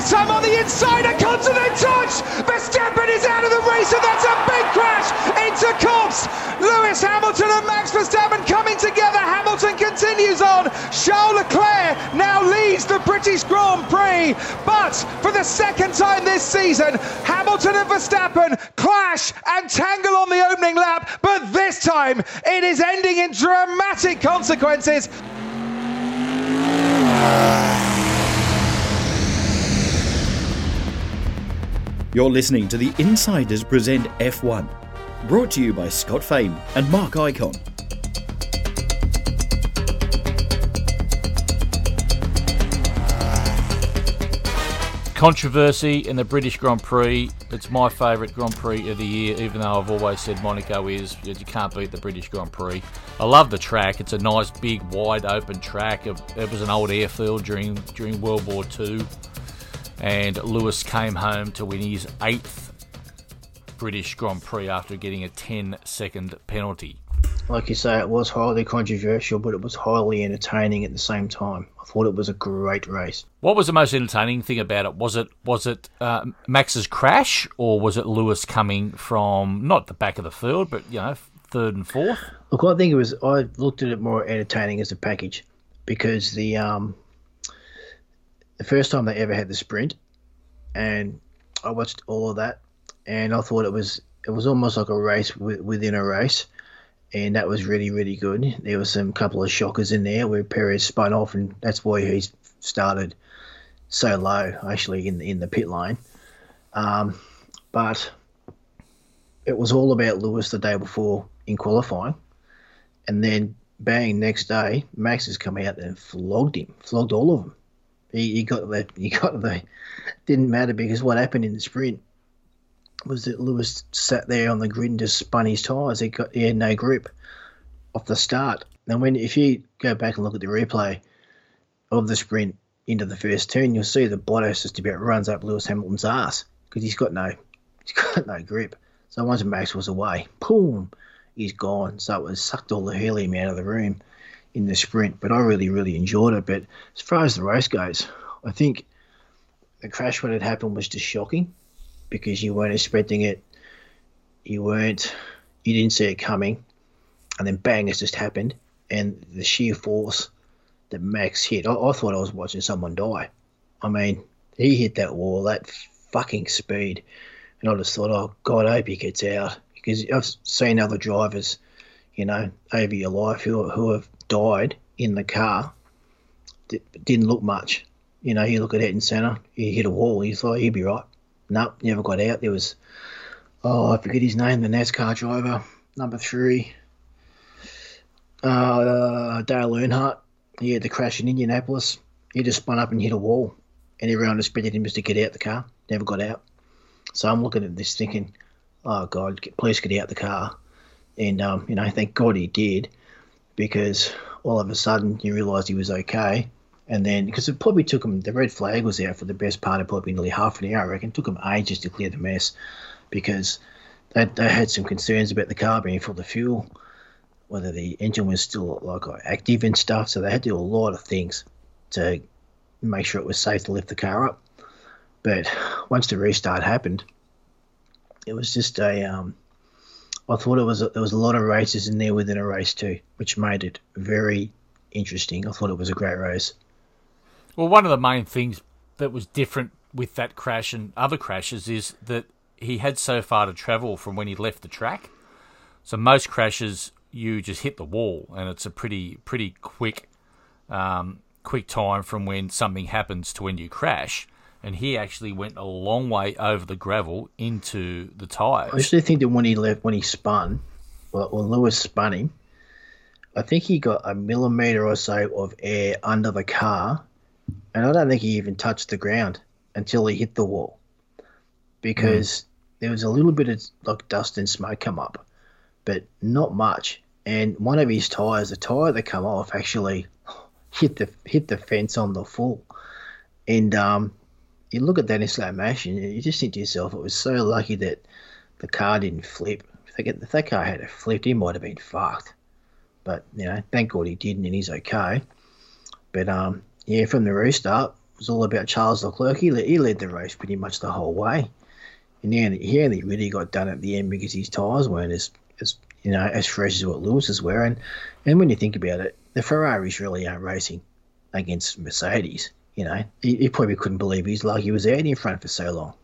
this time on the inside, a continent touch. Verstappen is out of the race, and that's a big crash into Copse. Lewis Hamilton and Max Verstappen coming together. Hamilton continues on. Charles Leclerc now leads the British Grand Prix, but for the second time this season, Hamilton and Verstappen clash and tangle on the opening lap, but this time it is ending in dramatic consequences. Uh, You're listening to the Insiders Present F1, brought to you by Scott Fame and Mark Icon. Controversy in the British Grand Prix. It's my favourite Grand Prix of the year, even though I've always said Monaco is. You can't beat the British Grand Prix. I love the track. It's a nice, big, wide open track. It, was an old airfield during during World War II and Lewis came home to win his eighth British Grand Prix after getting a 10 second penalty. Like you say, it was highly controversial, but it was highly entertaining at the same time. I thought it was a great race. What was the most entertaining thing about it? Was it was it uh, Max's crash, or was it Lewis coming from not the back of the field, but you know third and fourth? Look, I think it was. I looked at it more entertaining as a package because the um, the first time they ever had the sprint, and I watched all of that, and I thought it was it was almost like a race within a race, and that was really really good. There was some couple of shockers in there where Perez spun off, and that's why he started so low actually in the, in the pit lane. Um, but it was all about Lewis the day before in qualifying, and then bang next day Max has come out and flogged him, flogged all of them. He, he got the he got the didn't matter because what happened in the sprint was that Lewis sat there on the grid and just spun his tyres. He got he had no grip off the start. And when if you go back and look at the replay of the sprint into the first turn, you'll see that Bottas just about runs up Lewis Hamilton's ass because he's got no he's got no grip. So once Max was away, boom, he's gone. So it was sucked all the helium out of the room in the sprint, but I really, really enjoyed it. But as far as the race goes, I think the crash when it happened was just shocking because you weren't expecting it. You weren't, you didn't see it coming, and then bang, it just happened, and the sheer force that Max hit, I, I thought I was watching someone die. I mean, he hit that wall that fucking speed, and I just thought, oh God, I hope he gets out because I've seen other drivers, you know, over your life who who have died in the car didn't look much. You know, you look at Ayrton Senna, he hit a wall, he thought he'd be right. Nope, never got out. There was, oh, I forget his name, the NASCAR driver, number three, uh, Dale Earnhardt. He had the crash in Indianapolis. He just spun up and hit a wall, and everyone expected him just to get out the car. Never got out. So I'm looking at this thinking, oh, God, please get out the car. And, um, you know, thank God he did because all of a sudden you realised he was okay. And then, because it probably took him, the red flag was out for the best part of probably nearly half an hour, I reckon. It took him ages to clear the mess because they, they had some concerns about the car being full of fuel, whether the engine was still like active and stuff. So they had to do a lot of things to make sure it was safe to lift the car up. But once the restart happened, it was just a um, I thought it was a, there was a lot of races in there within a race too, which made it very interesting. I thought it was a great race. Well, one of the main things that was different with that crash and other crashes is that he had so far to travel from when he left the track. So most crashes, you just hit the wall, and it's a pretty pretty quick um, quick time from when something happens to when you crash and he actually went a long way over the gravel into the tyres. I actually think that when he left, when he spun, well, when Lewis spun him, I think he got a millimetre or so of air under the car, and I don't think he even touched the ground until he hit the wall, because mm. there was a little bit of like dust and smoke come up, but not much. And one of his tyres, the tyre that come off, actually hit the hit the fence on the full, and um, you look at that in slow motion, you just think to yourself, it was so lucky that the car didn't flip. If, that car had flipped, he might have been fucked. But you know, thank God he didn't, and he's okay. But um, yeah, from the restart, it was all about Charles Leclerc. He he led the race pretty much the whole way, and he only really got done at the end because his tyres weren't as, as you know as fresh as what Lewis's were. And and when you think about it, the Ferraris really aren't racing against Mercedes. You know, he, he probably couldn't believe he's like he was out in front for so long.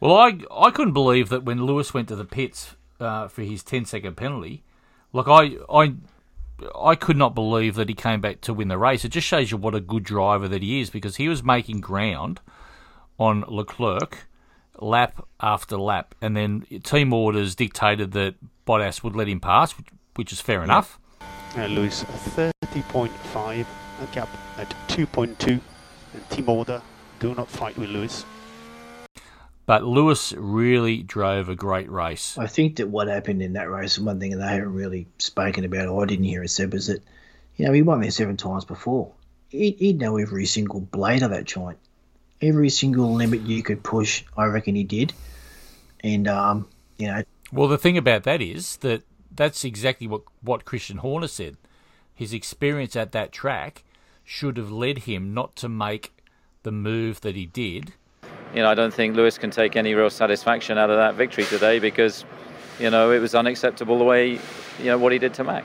Well, I I couldn't believe that when Lewis went to the pits uh, for his 10 second penalty. Like I I I could not believe that he came back to win the race. It just shows you what a good driver that he is because he was making ground on Leclerc lap after lap, and then team orders dictated that Bottas would let him pass, which is fair enough. Uh, Lewis 30.5, a gap at 2.2, and team order do not fight with Lewis. But Lewis really drove a great race. I think that what happened in that race, one thing they haven't really spoken about, or I didn't hear it said, was that, you know, he won there seven times before. He'd, he'd know every single blade of that joint. Every single limit you could push, I reckon he did. And, um, you know. Well, the thing about that is that that's exactly what, what Christian Horner said. His experience at that track should have led him not to make the move that he did you know, I don't think Lewis can take any real satisfaction out of that victory today because, you know, it was unacceptable the way, you know, what he did to Max.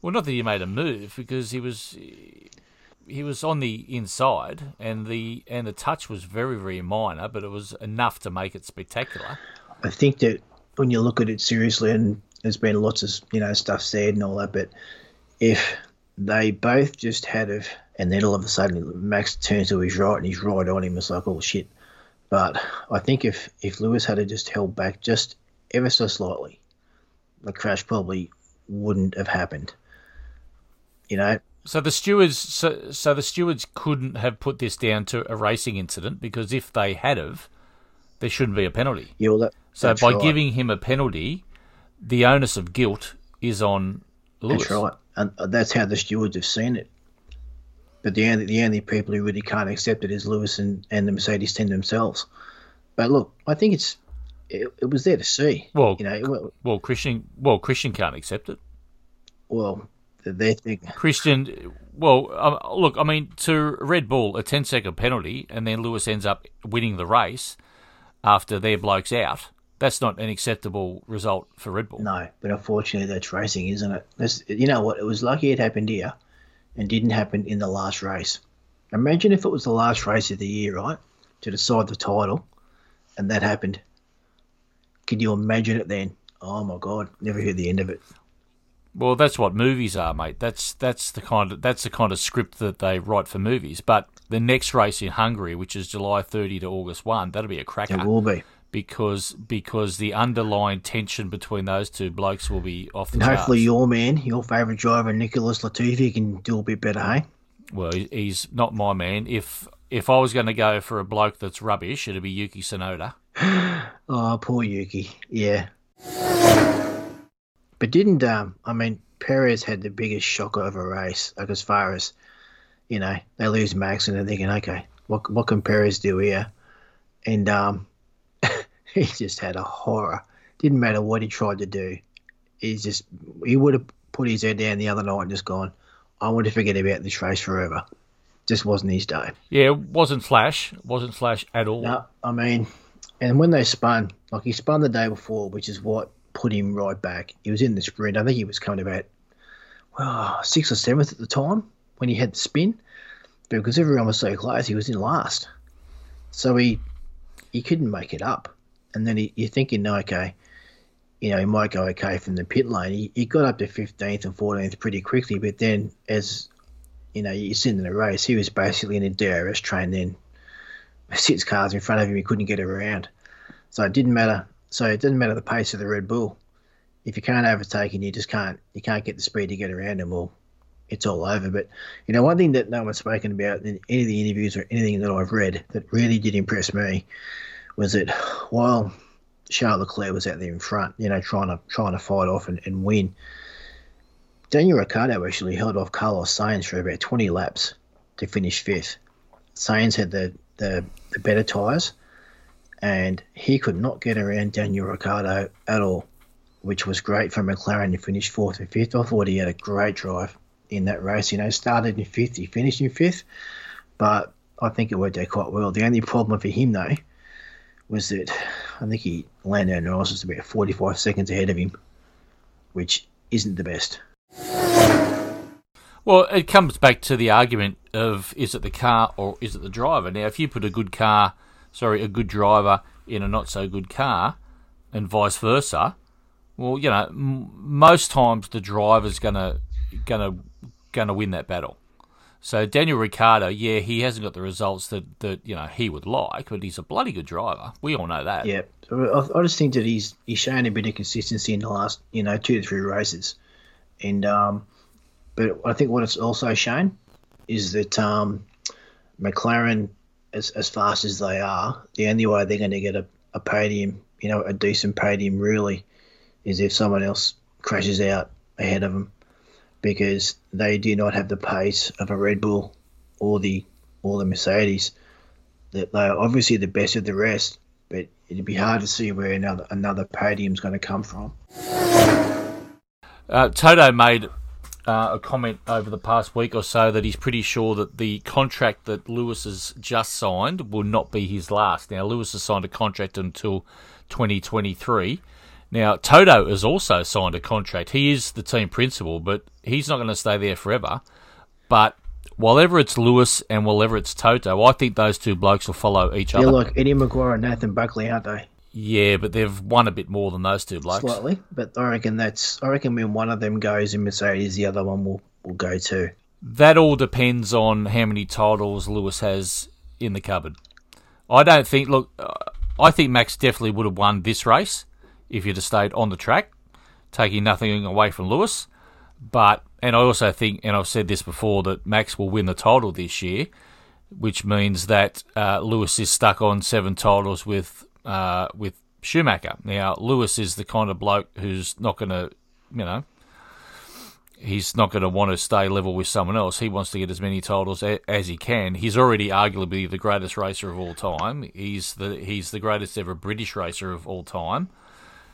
Well, not that he made a move because he was he was on the inside and the and the touch was very very minor, but it was enough to make it spectacular. I think that when you look at it seriously, and there's been lots of you know stuff said and all that, but if they both just had of, and then all of a sudden Max turns to his right and he's right on him, it's like oh shit but I think if, if Lewis had just held back just ever so slightly, the crash probably wouldn't have happened. You know. So the stewards, so, so the stewards couldn't have put this down to a racing incident because if they had have, there shouldn't be a penalty. Yeah, well, that, so by right. giving him a penalty, the onus of guilt is on Lewis. That's right, and that's how the stewards have seen it. But the only the only people who really can't accept it is Lewis and, and the Mercedes team themselves. But look, I think it's it, it was there to see. Well, you know, well, well, Christian, well, Christian can't accept it. Well, they think Christian. Well, um, look, I mean, to Red Bull, a 10 second penalty, and then Lewis ends up winning the race after their blokes out. That's not an acceptable result for Red Bull. No, but unfortunately, that's racing, isn't it? That's, you know what? It was lucky it happened here and didn't happen in the last race. Imagine if it was the last race of the year, right, to decide the title, and that happened. Can you imagine it then? Oh my God, never hear the end of it. Well, that's what movies are, mate. That's that's the kind of that's the kind of script that they write for movies. But the next race in Hungary, which is July 30 to August 1, that'll be a cracker. It will be because because the underlying tension between those two blokes will be off the and charts. hopefully your man, your favourite driver, Nicholas Latifi, can do a bit better, hey? Well, he's not my man. If if I was going to go for a bloke that's rubbish, it'd be Yuki Tsunoda. oh, poor Yuki. Yeah. But didn't um? I mean, Perez had the biggest shocker of a race. Like as far as you know, they lose Max and they're thinking, okay, what what can Perez do here? And um, he just had a horror. Didn't matter what he tried to do. He's just he would have put his head down the other night and just gone, I want to forget about this race forever. Just wasn't his day. Yeah, it wasn't Flash. It wasn't Flash at all. No, I mean, and when they spun, like he spun the day before, which is what put him right back. He was in the sprint. I think he was coming about well, sixth or seventh at the time when he had the spin. But because everyone was so close, he was in last. So he he couldn't make it up and then he, you're thinking, okay, you know, he might go okay from the pit lane. He, he got up to 15th and 14th pretty quickly, but then as you know, you see in the race, he was basically in a DRS train. Then six cars in front of him, he couldn't get around. So it didn't matter. So it didn't matter the pace of the Red Bull. If you can't overtake and you just can't, you can't get the speed to get around him, well, it's all over. But you know, one thing that no one's spoken about in any of the interviews or anything that I've read that really did impress me was that while Charles Leclerc was out there in front, you know, trying to trying to fight off and, and win, Daniel Ricciardo actually held off Carlos Sainz for about 20 laps to finish fifth. Sainz had the, the, the better tyres, and he could not get around Daniel Ricciardo at all, which was great for McLaren to finish fourth and fifth. I thought he had a great drive in that race. You know, started in fifth, he finished in fifth, but I think it worked out quite well. The only problem for him though was that I think he Lando Norris was about 45 seconds ahead of him, which isn't the best. Well, it comes back to the argument of is it the car or is it the driver? Now, if you put a good car, sorry, a good driver in a not so good car, and vice versa, well, you know, m- most times the driver's gonna gonna gonna win that battle. So Daniel Ricciardo, yeah, he hasn't got the results that, that you know he would like, but he's a bloody good driver. We all know that. Yeah, I, just think that he's he's shown a bit of consistency in the last you know two to three races, and um, but I think what it's also shown is that um, McLaren, as as fast as they are, the only way they're going to get a, a podium, you know, a decent podium, really, is if someone else crashes out ahead of them because they do not have the pace of a Red Bull or the or the Mercedes. They are obviously the best of the rest, but it'd be hard to see where another another podium's going to come from. Uh, Toto made uh, a comment over the past week or so that he's pretty sure that the contract that Lewis has just signed will not be his last. Now, Lewis has signed a contract until 2023. Now, Toto has also signed a contract. He is the team principal, but he's not going to stay there forever. But whatever it's Lewis and whatever it's Toto, I think those two blokes will follow each They're other. like Eddie McGuire and Nathan Buckley, aren't they? Yeah, but they've won a bit more than those two blokes. Slightly, but I reckon that's I reckon when one of them goes in Mercedes, the other one will will go too. That all depends on how many titles Lewis has in the cupboard. I don't think. Look, uh, I think Max definitely would have won this race if you'd have stayed on the track, taking nothing away from Lewis. But and I also think, and I've said this before, that Max will win the title this year, which means that uh, Lewis is stuck on seven titles with uh, with Schumacher. Now Lewis is the kind of bloke who's not going to, you know, he's not going to want to stay level with someone else. He wants to get as many titles a- as he can. He's already arguably the greatest racer of all time. He's the he's the greatest ever British racer of all time.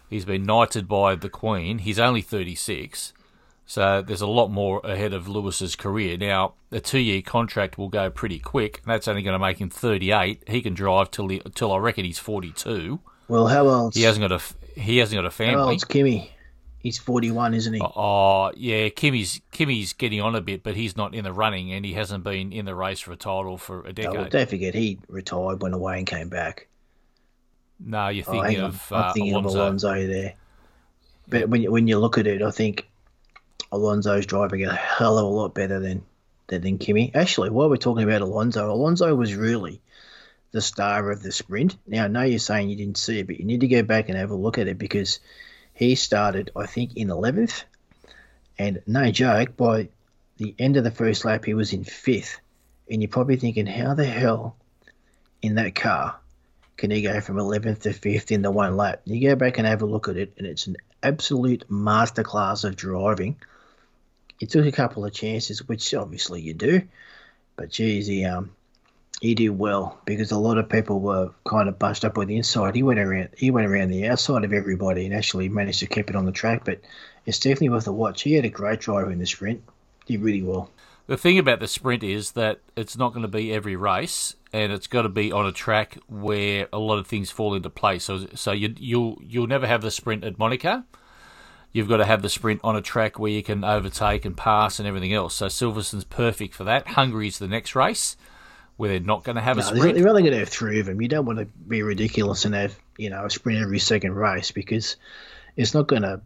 He's been knighted by the Queen. He's only 36. So there's a lot more ahead of Lewis's career. Now, a two-year contract will go pretty quick. And that's only going to make him 38. He can drive till he, till I reckon he's 42. Well, how old? He hasn't got a he hasn't got a How family. old's Kimi? He's forty-one, isn't he? Oh yeah, Kimi's Kimi's getting on a bit, but he's not in the running, and he hasn't been in the race for a title for a Oh, decade. well, don't forget he retired, went away, and came back. No, you're Oh, thinking on. of I'm uh, thinking Alonso. of Alonso there. But when you, when you look at it, I think Alonso's driving a hell of a lot better than than, than Kimi. Actually, while we're talking about Alonso, Alonso was really the star of the sprint. Now, I know you're saying you didn't see it, but you need to go back and have a look at it because he started, I think, in 11th. And no joke, by the end of the first lap, he was in fifth. And you're probably thinking, how the hell in that car can he go from 11th to 5th in the one lap? You go back and have a look at it, and it's an absolute masterclass of driving. He took a couple of chances, which obviously you do, but geez, he um he did well because a lot of people were kind of bunched up on the inside. He went around he went around the outside of everybody and actually managed to keep it on the track. But it's definitely worth a watch. He had a great driver in the sprint. Did really well. The thing about the sprint is that it's not going to be every race, and it's got to be on a track where a lot of things fall into place. So, so you, you'll you'll never have the sprint at Monaco. You've got to have the sprint on a track where you can overtake and pass and everything else. So Silverstone's perfect for that. Hungary's the next race where they're not going to have No, a sprint. they're only going to have three of them. You don't want to be ridiculous and have you know a sprint every second race because it's not going to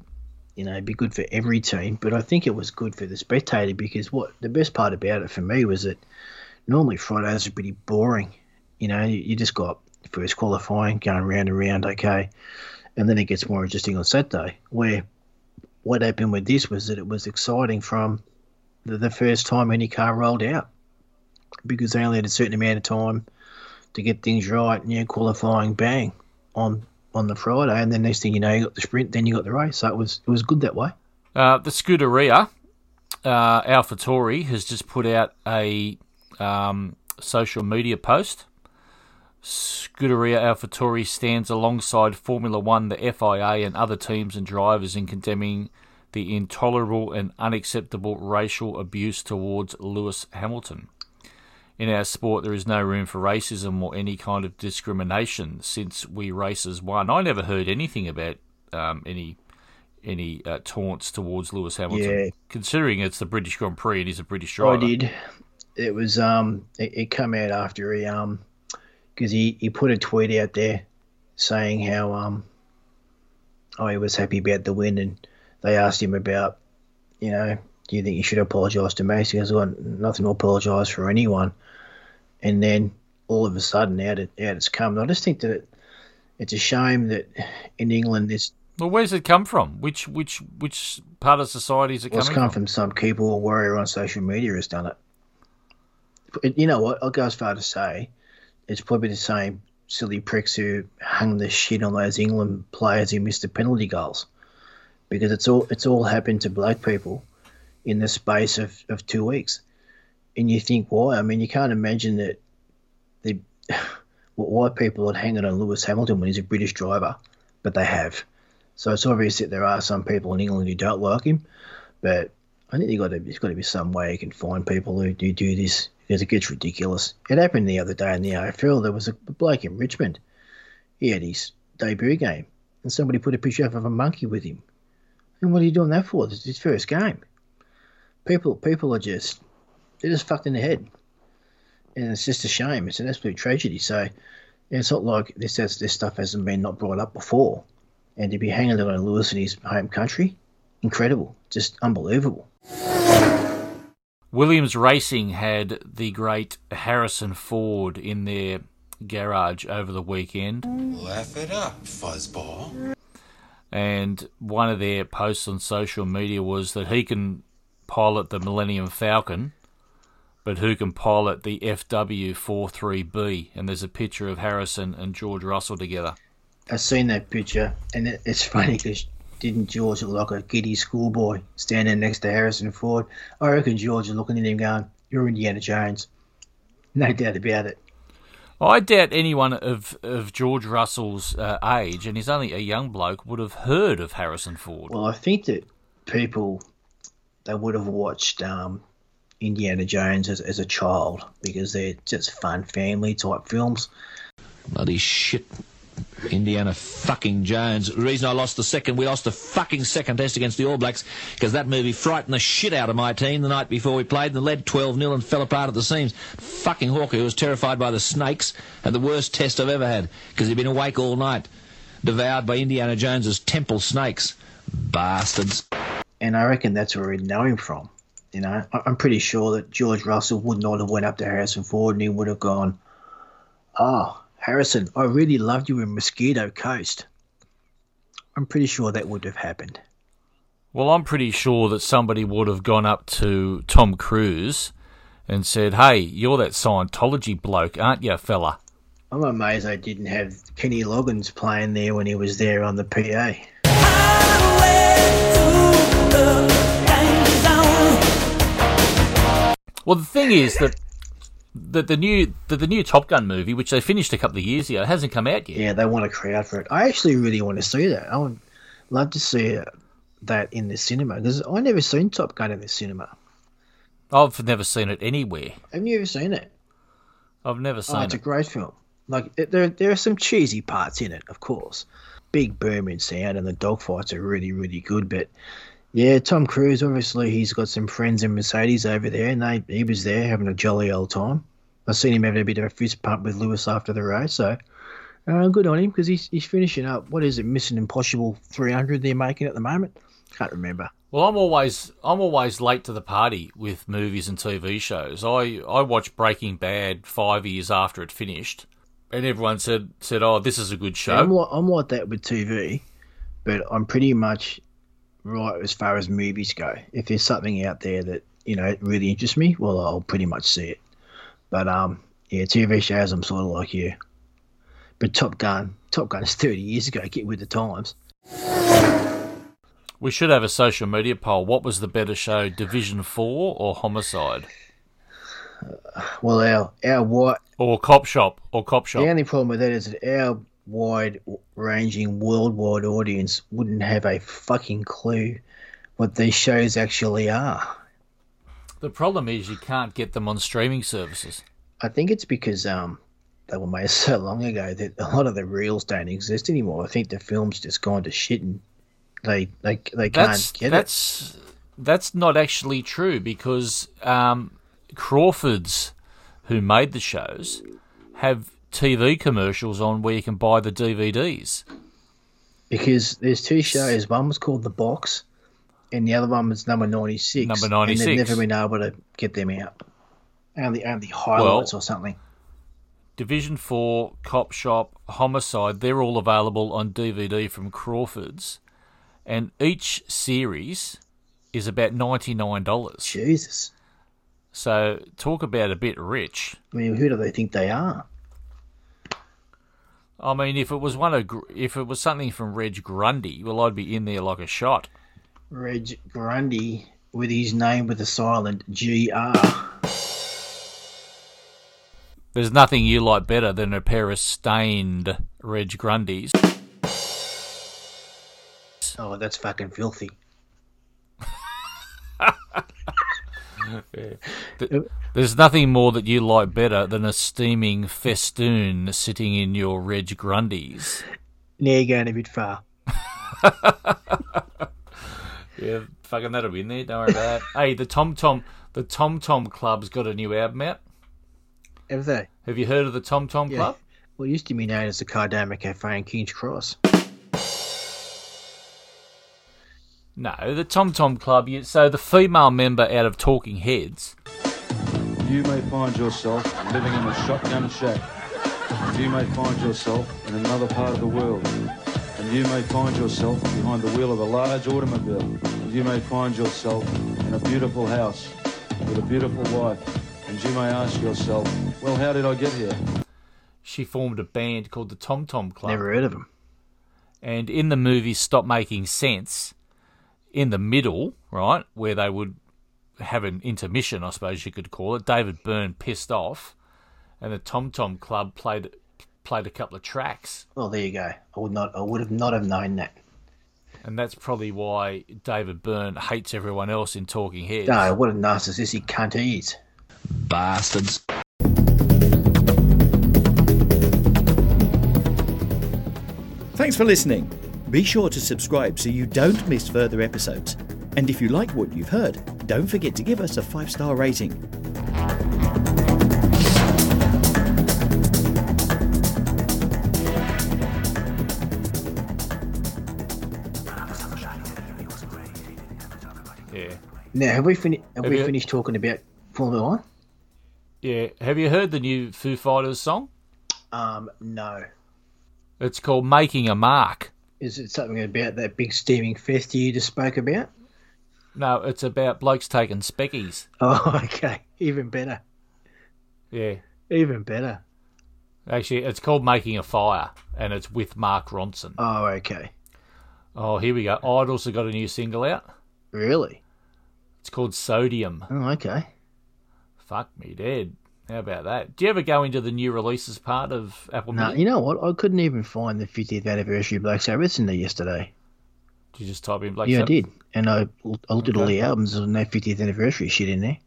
you know be good for every team. But I think it was good for the spectator because what the best part about it for me was that normally Fridays are pretty boring. You know, you, you just got first qualifying going round and round, okay, and then it gets more interesting on Saturday. Where what happened with this was that it was exciting from the, the first time any car rolled out because they only had a certain amount of time to get things right. And yeah, qualifying, bang, on on the Friday, and then next thing you know, you got the sprint, then you got the race. So it was it was good that way. Uh, the Scuderia, uh, AlphaTauri, has just put out a um, social media post. Scuderia AlphaTauri stands alongside Formula One, the FIA, and other teams and drivers in condemning the intolerable and unacceptable racial abuse towards Lewis Hamilton. In our sport there is no room for racism or any kind of discrimination since we races won. I never heard anything about um, any any uh, taunts towards Lewis Hamilton, Yeah. considering it's the British Grand Prix and he's a British driver. I did. It was um, it, it come out after he um, because he he put a tweet out there saying how um, oh he was happy about the win, and they asked him about, you know, do you think you should apologise to Max? He goes, well, nothing to apologise for anyone, and then all of a sudden out it out it's come. I just think that it's a shame that in England this Well, where's it come from? Which which which part of society is it Well, it's coming come from some keyboard warrior on social media has done it. But you know what? I'll go as far to say it's probably the same silly pricks who hung the shit on those England players who missed the penalty goals, because it's all it's all happened to black people in the space of, of two weeks, and you think why? I mean, you can't imagine that the white people are hanging on Lewis Hamilton when he's a British driver, but they have. So it's obvious that there are some people in England who don't like him, but I think got to, there's got to be some way you can find people who do do this because it gets ridiculous. It happened the other day in the AFL. There was a bloke in Richmond. He had his debut game, and somebody put a picture of a monkey with him. And what are you doing that for? It's his first game. People, people are just they're just fucked in the head, and it's just a shame. It's an absolute tragedy. So it's not like this has, this stuff hasn't been not brought up before, and to be hanging it on Lewis in his home country, incredible, just unbelievable. Williams Racing had the great Harrison Ford in their garage over the weekend, Laugh it up, fuzzball. and one of their posts on social media was that he can pilot the Millennium Falcon, but who can pilot the FW43B? And there's a picture of Harrison and George Russell together. I've seen that picture, and it, it's funny because didn't George look like a giddy schoolboy standing next to Harrison Ford? I reckon George is looking at him going, "You're Indiana Jones." No doubt about it. I doubt anyone of, of George Russell's uh, age, and he's only a young bloke, would have heard of Harrison Ford. Well, I think that people they would have watched um, Indiana Jones as, as a child because they're just fun family type films. Bloody shit. Indiana fucking Jones. The reason I lost the second, we lost the fucking second test against the All Blacks because that movie frightened the shit out of my team the night before we played and led 12 0 and fell apart at the seams. Fucking Hawker, who was terrified by the snakes, had the worst test I've ever had because he'd been awake all night, devoured by Indiana Jones's temple snakes. Bastards. and I reckon that's where he'd know him from. You know, I- I'm pretty sure that George Russell would not have went up to Harrison Ford and he would have gone, "Oh, Harrison, I really loved you in Mosquito Coast." I'm pretty sure that would have happened. Well, I'm pretty sure that somebody would have gone up to Tom Cruise and said, Hey, you're that Scientology bloke, aren't you, fella? I'm amazed I didn't have Kenny Loggins playing there when he was there on the PA. Well, the thing is that that the new that the new Top Gun movie, which they finished a couple of years ago, hasn't come out yet. Yeah, they want a crowd for it. I actually really want to see that. I would love to see that in the cinema because I never seen Top Gun in the cinema. I've never seen it anywhere. Have you ever seen it? I've never oh, seen Oh, it's a great film. Like it, there, there are some cheesy parts in it, of course. Big booming sound and the dogfights are really, really good. But yeah, Tom Cruise obviously he's got some friends in Mercedes over there, and they he was there having a jolly old time. I seen him having a bit of a fist pump with Lewis after the race, so uh, good on him because he's he's finishing up. What is it, Mission Impossible 300 they're making at the moment? Can't remember. Well, I'm always I'm always late to the party with movies and TV shows. I I watched Breaking Bad five years after it finished, and everyone said said, "Oh, this is a good show." I'm like, I'm like that with TV, but I'm pretty much right as far as movies go. If there's something out there that you know really interests me, well, I'll pretty much see it. But um, yeah, TV shows, I'm sort of like you. But Top Gun, Top Gun's 30 years ago. Get with the times. We should have a social media poll. What was the better show, Division Four or Homicide, Well, our our wide, or Cop Shop, or Cop Shop? the only problem with that is that our wide-ranging worldwide audience wouldn't have a fucking clue what these shows actually are. The problem is you can't get them on streaming services. I think it's because um they were made so long ago that a lot of the reels don't exist anymore. I think the film's just gone to shit and they they they can't That's get it. that's that's not actually true because um, Crawford's, who made the shows, have TV commercials on where you can buy the DVDs. Because there's two shows. One was called The Box, and the other one was Number 96. Number And 96. they've never been able to get them out. Only, only highlights or something. Division 4, Cop Shop, Homicide, they're all available on DVD from Crawford's. And each series is about $99. Jesus. So talk about a bit rich. I mean, who do they think they are? I mean, if it was one of, if it was something from Reg Grundy, well, I'd be in there like a shot. Reg Grundy with his name with a silent GR. There's nothing you like better than a pair of stained Reg Grundys. Oh, that's fucking filthy. Th- There's nothing more that you like better than a steaming festoon sitting in your Reg Grundys. Now you're going a bit far. Yeah, fucking that'll be in there. Don't worry about that. Hey, the Tom Tom, the Tom Tom Club's got a new album out. Have they? Have you heard of the Tom Tom Yeah. Club? Well, it used to be known as the Cardama Cafe in King's Cross. No, the Tom Tom Club. You, so the female member out of Talking Heads. You may find yourself living in a shotgun shack. You may find yourself in another part of the world. And you may find yourself behind the wheel of a large automobile. And you may find yourself in a beautiful house with a beautiful wife. And you may ask yourself, well, how did I get here? She formed a band called the Tom Tom Club. Never heard of them. And in the movie Stop Making Sense, in the middle, right, where they would have an intermission, I suppose you could call it, David Byrne pissed off, and the Tom Tom Club played played a couple of tracks, Well, there you go. I would not. I would have not have known that. and that's probably why David Byrne hates everyone else in Talking Heads. No, what a narcissistic cunt he is. Bastards. Thanks for listening. Be sure to subscribe so you don't miss further episodes. And if you like what you've heard, don't forget to give us a five star rating. Yeah, Now, have we, fini- have Have we you- finished talking about Formula One? yeah. Have you heard the new Foo Fighters song? Um, no. It's called "Making a Mark." Is it something about that big steaming fest you just spoke about? No, it's about blokes taking speckies. Oh, okay. Even better. Yeah. Even better. Actually, it's called Making a Fire, and it's with Mark Ronson. Oh, okay. Oh, here we go. Idol's have also got a new single out. Really? It's called Sodium. Oh, okay. Fuck me dead. How about that? Do you ever go into the new releases part of Apple No, Music? you know what? I couldn't even find the 50th anniversary of Black Sabbath in there yesterday. Did you just type in Black yeah, Sabbath? Yeah, I did. And I, I looked at all the albums. Was no 50th anniversary shit in there.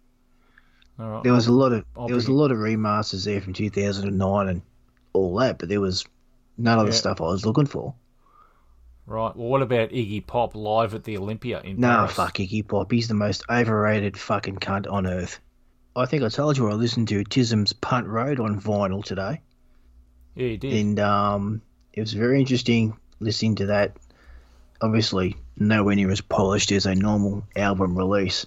All right. There was a lot of I'll there was a lot of remasters there from 2009 and all that, but there was none of the Yeah. stuff I was looking for. Right. Well, what about Iggy Pop live at the Olympia in No, Paris? fuck Iggy Pop. He's the most overrated fucking cunt on earth. I think I told you I listened to Tism's Punt Road on vinyl today, Yeah, he did. and um, it was very interesting listening to that. Obviously, nowhere near as polished as a normal album release,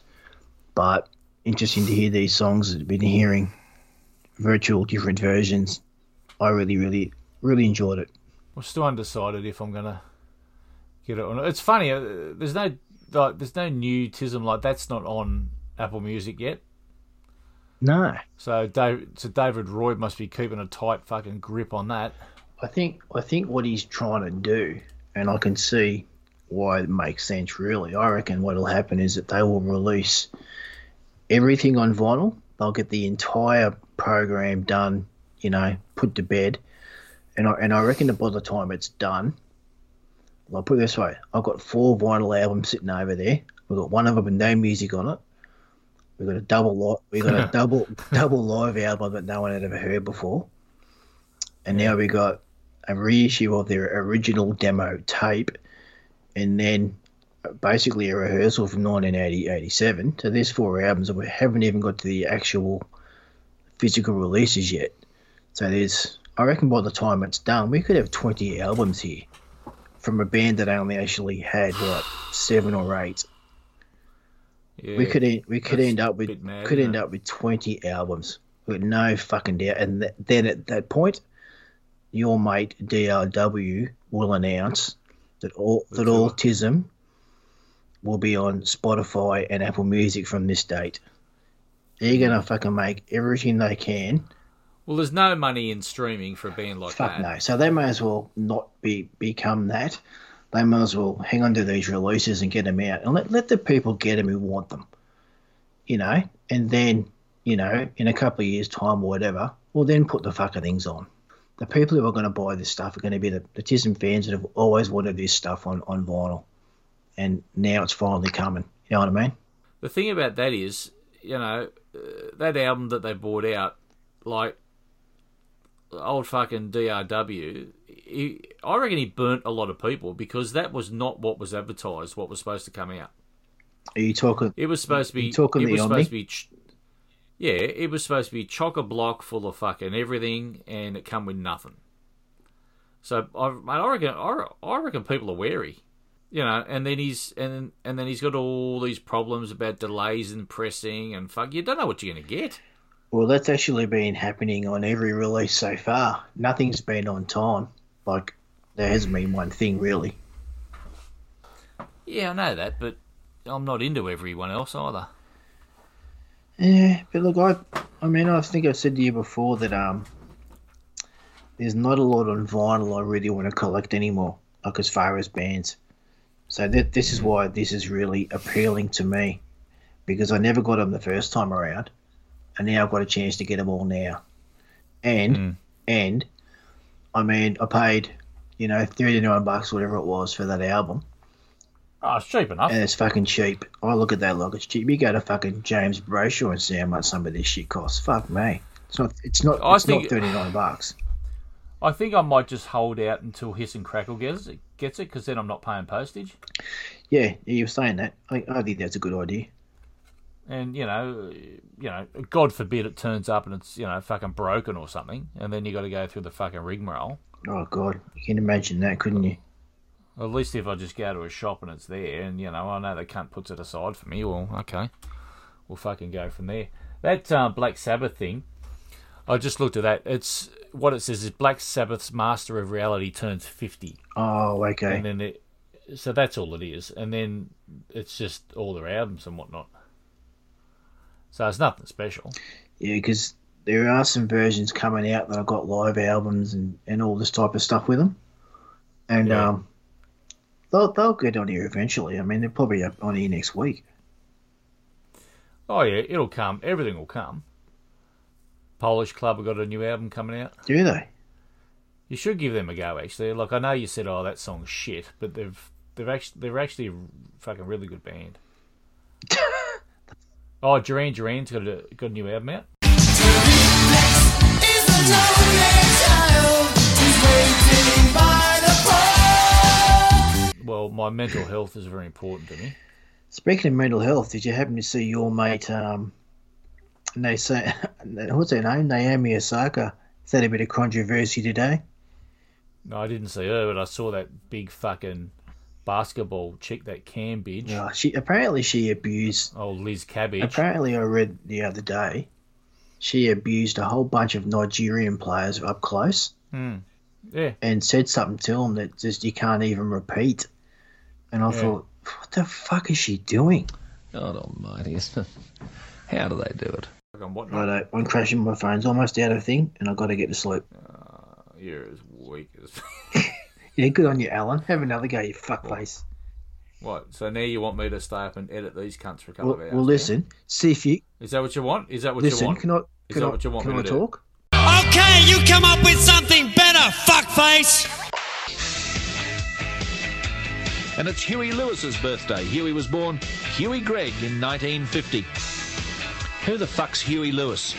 but interesting to hear these songs. I've been hearing virtual different versions. I really, really, really enjoyed it. I'm still undecided if I'm gonna get it or not. It's funny. Uh, there's no like, there's no new Tism like that's not on Apple Music yet. No, So Dave, so David Roy must be keeping a tight fucking grip on that. I think I think what he's trying to do, and I can see why it makes sense. Really, I reckon what'll happen is that they will release everything on vinyl. They'll get the entire program done, you know, put to bed, and I and I reckon that by the time it's done, I'll put it this way: I've got four vinyl albums sitting over there. We've got one of them with no music on it. We got a double li- we got a double double live album that no one had ever heard before, and now we got a reissue of their original demo tape, and then basically a rehearsal from 1987. So there's four albums, and we haven't even got to the actual physical releases yet. So there's, I reckon, by the time it's done, we could have 20 albums here from a band that only actually had what seven or eight. We could en- we could end up with mad, could end up with 20 albums with no fucking doubt. And th- then at that point, your mate DRW will announce that all that autism will be on Spotify and Apple Music from this date. They're hmm. gonna fucking make everything they can. Well, there's no money in streaming for a band like Fuck that. no. So they may as well not be become that. They may as well hang on to these releases and get them out, and let let the people get them who want them. You know, and then you know, in a couple of years' time or whatever, we'll then put the fucking things on. The people who are going to buy this stuff are going to be the, the Tism fans that have always wanted this stuff on, on vinyl, and now it's finally coming. You know what I mean? The thing about that is, you know, uh, that album that they bought out, like old fucking DRW, he, I reckon he burnt a lot of people because that was not what was advertised, what was supposed to come out. Are you talking? It was supposed to be. You talking it the was Omni? supposed to be. Ch- yeah, it was supposed to be chock a block full of fucking everything, and it come with nothing. So I, I reckon, I, I reckon people are wary, you know. And then he's and and then he's got all these problems about delays in pressing and fuck. You don't know what you're gonna get. Well, that's actually been happening on every release so far. Nothing's been on time. Like there hasn't been one thing really. Yeah, I know that, but I'm not into everyone else either. Yeah, but look, I, I mean, I think I've said to you before that um, there's not a lot on vinyl I really want to collect anymore. Like as far as bands, so that this is why this is really appealing to me, because I never got them the first time around, and now I've got a chance to get them all now, and and, I mean, I paid, you know, thirty nine bucks, whatever it was, for that album. Oh, it's cheap enough. And it's fucking cheap. I look at that like it's cheap. You go to fucking James Brayshaw and see how much some of this shit costs. Fuck me. It's not. It's not. I it's think- not thirty nine bucks. I think I might just hold out until Hiss and Crackle gets it, gets it, because then I'm not paying postage. Yeah, yeah, you were saying that. I, I think that's a good idea. And you know, you know, God forbid it turns up and it's you know fucking broken or something, and then you got to go through the fucking rigmarole. Oh god, you can imagine that, couldn't you? At least if I just go to a shop and it's there, and you know, I know the cunt puts it aside for me. Well, okay, we'll fucking go from there. That uh, Black Sabbath thing, I just looked at that. It's what it says is Black Sabbath's Master of Reality turns fifty. Oh, okay. and then it. So that's all it is, and then it's just all their albums and whatnot. So it's nothing special. Yeah, because there are some versions coming out that have got live albums and, and all this type of stuff with them, and Yeah. um, they'll they'll get on here eventually. I mean, they're probably up on here next week. Oh yeah, it'll come. Everything will come. Polish Club have got a new album coming out. Do they? You should give them a go. Actually, like I know you said, "Oh, that song's shit," but they've they've actually they're actually a fucking really good band. oh, Duran Duran's got a got a new album out. Well, my mental health is very important to me. Speaking of mental health, did you happen to see your mate? Um, they say what's her name? Naomi Osaka. Is that a bit of controversy today? No, I didn't see her, but I saw that big fucking basketball chick, that Cambage. Yeah, she apparently she abused. Oh, Liz Cabbage. Apparently, I read the other day she abused a whole bunch of Nigerian players up close Hmm. Yeah. and said something to them that just you can't even repeat. And I Yeah. thought, what the fuck is she doing? God almighty. How do they do it? Fucking what? Right, I'm crashing. My phone's almost out of thing, and I've got to get to sleep. You're as weak as. Yeah, good on you, Alan. Have another go, you fuckface. What? So now you want me to stay up and edit these cunts for a couple Well, of hours? well, listen. See if you Is that what you want? Is that what you listen. want? Can I? Is Can that I, what you want can me I to do? talk? Okay, you come up with something better, fuckface! And it's Huey Lewis's birthday. Huey was born Huey Cregg in 1950. Who the fuck's Huey Lewis?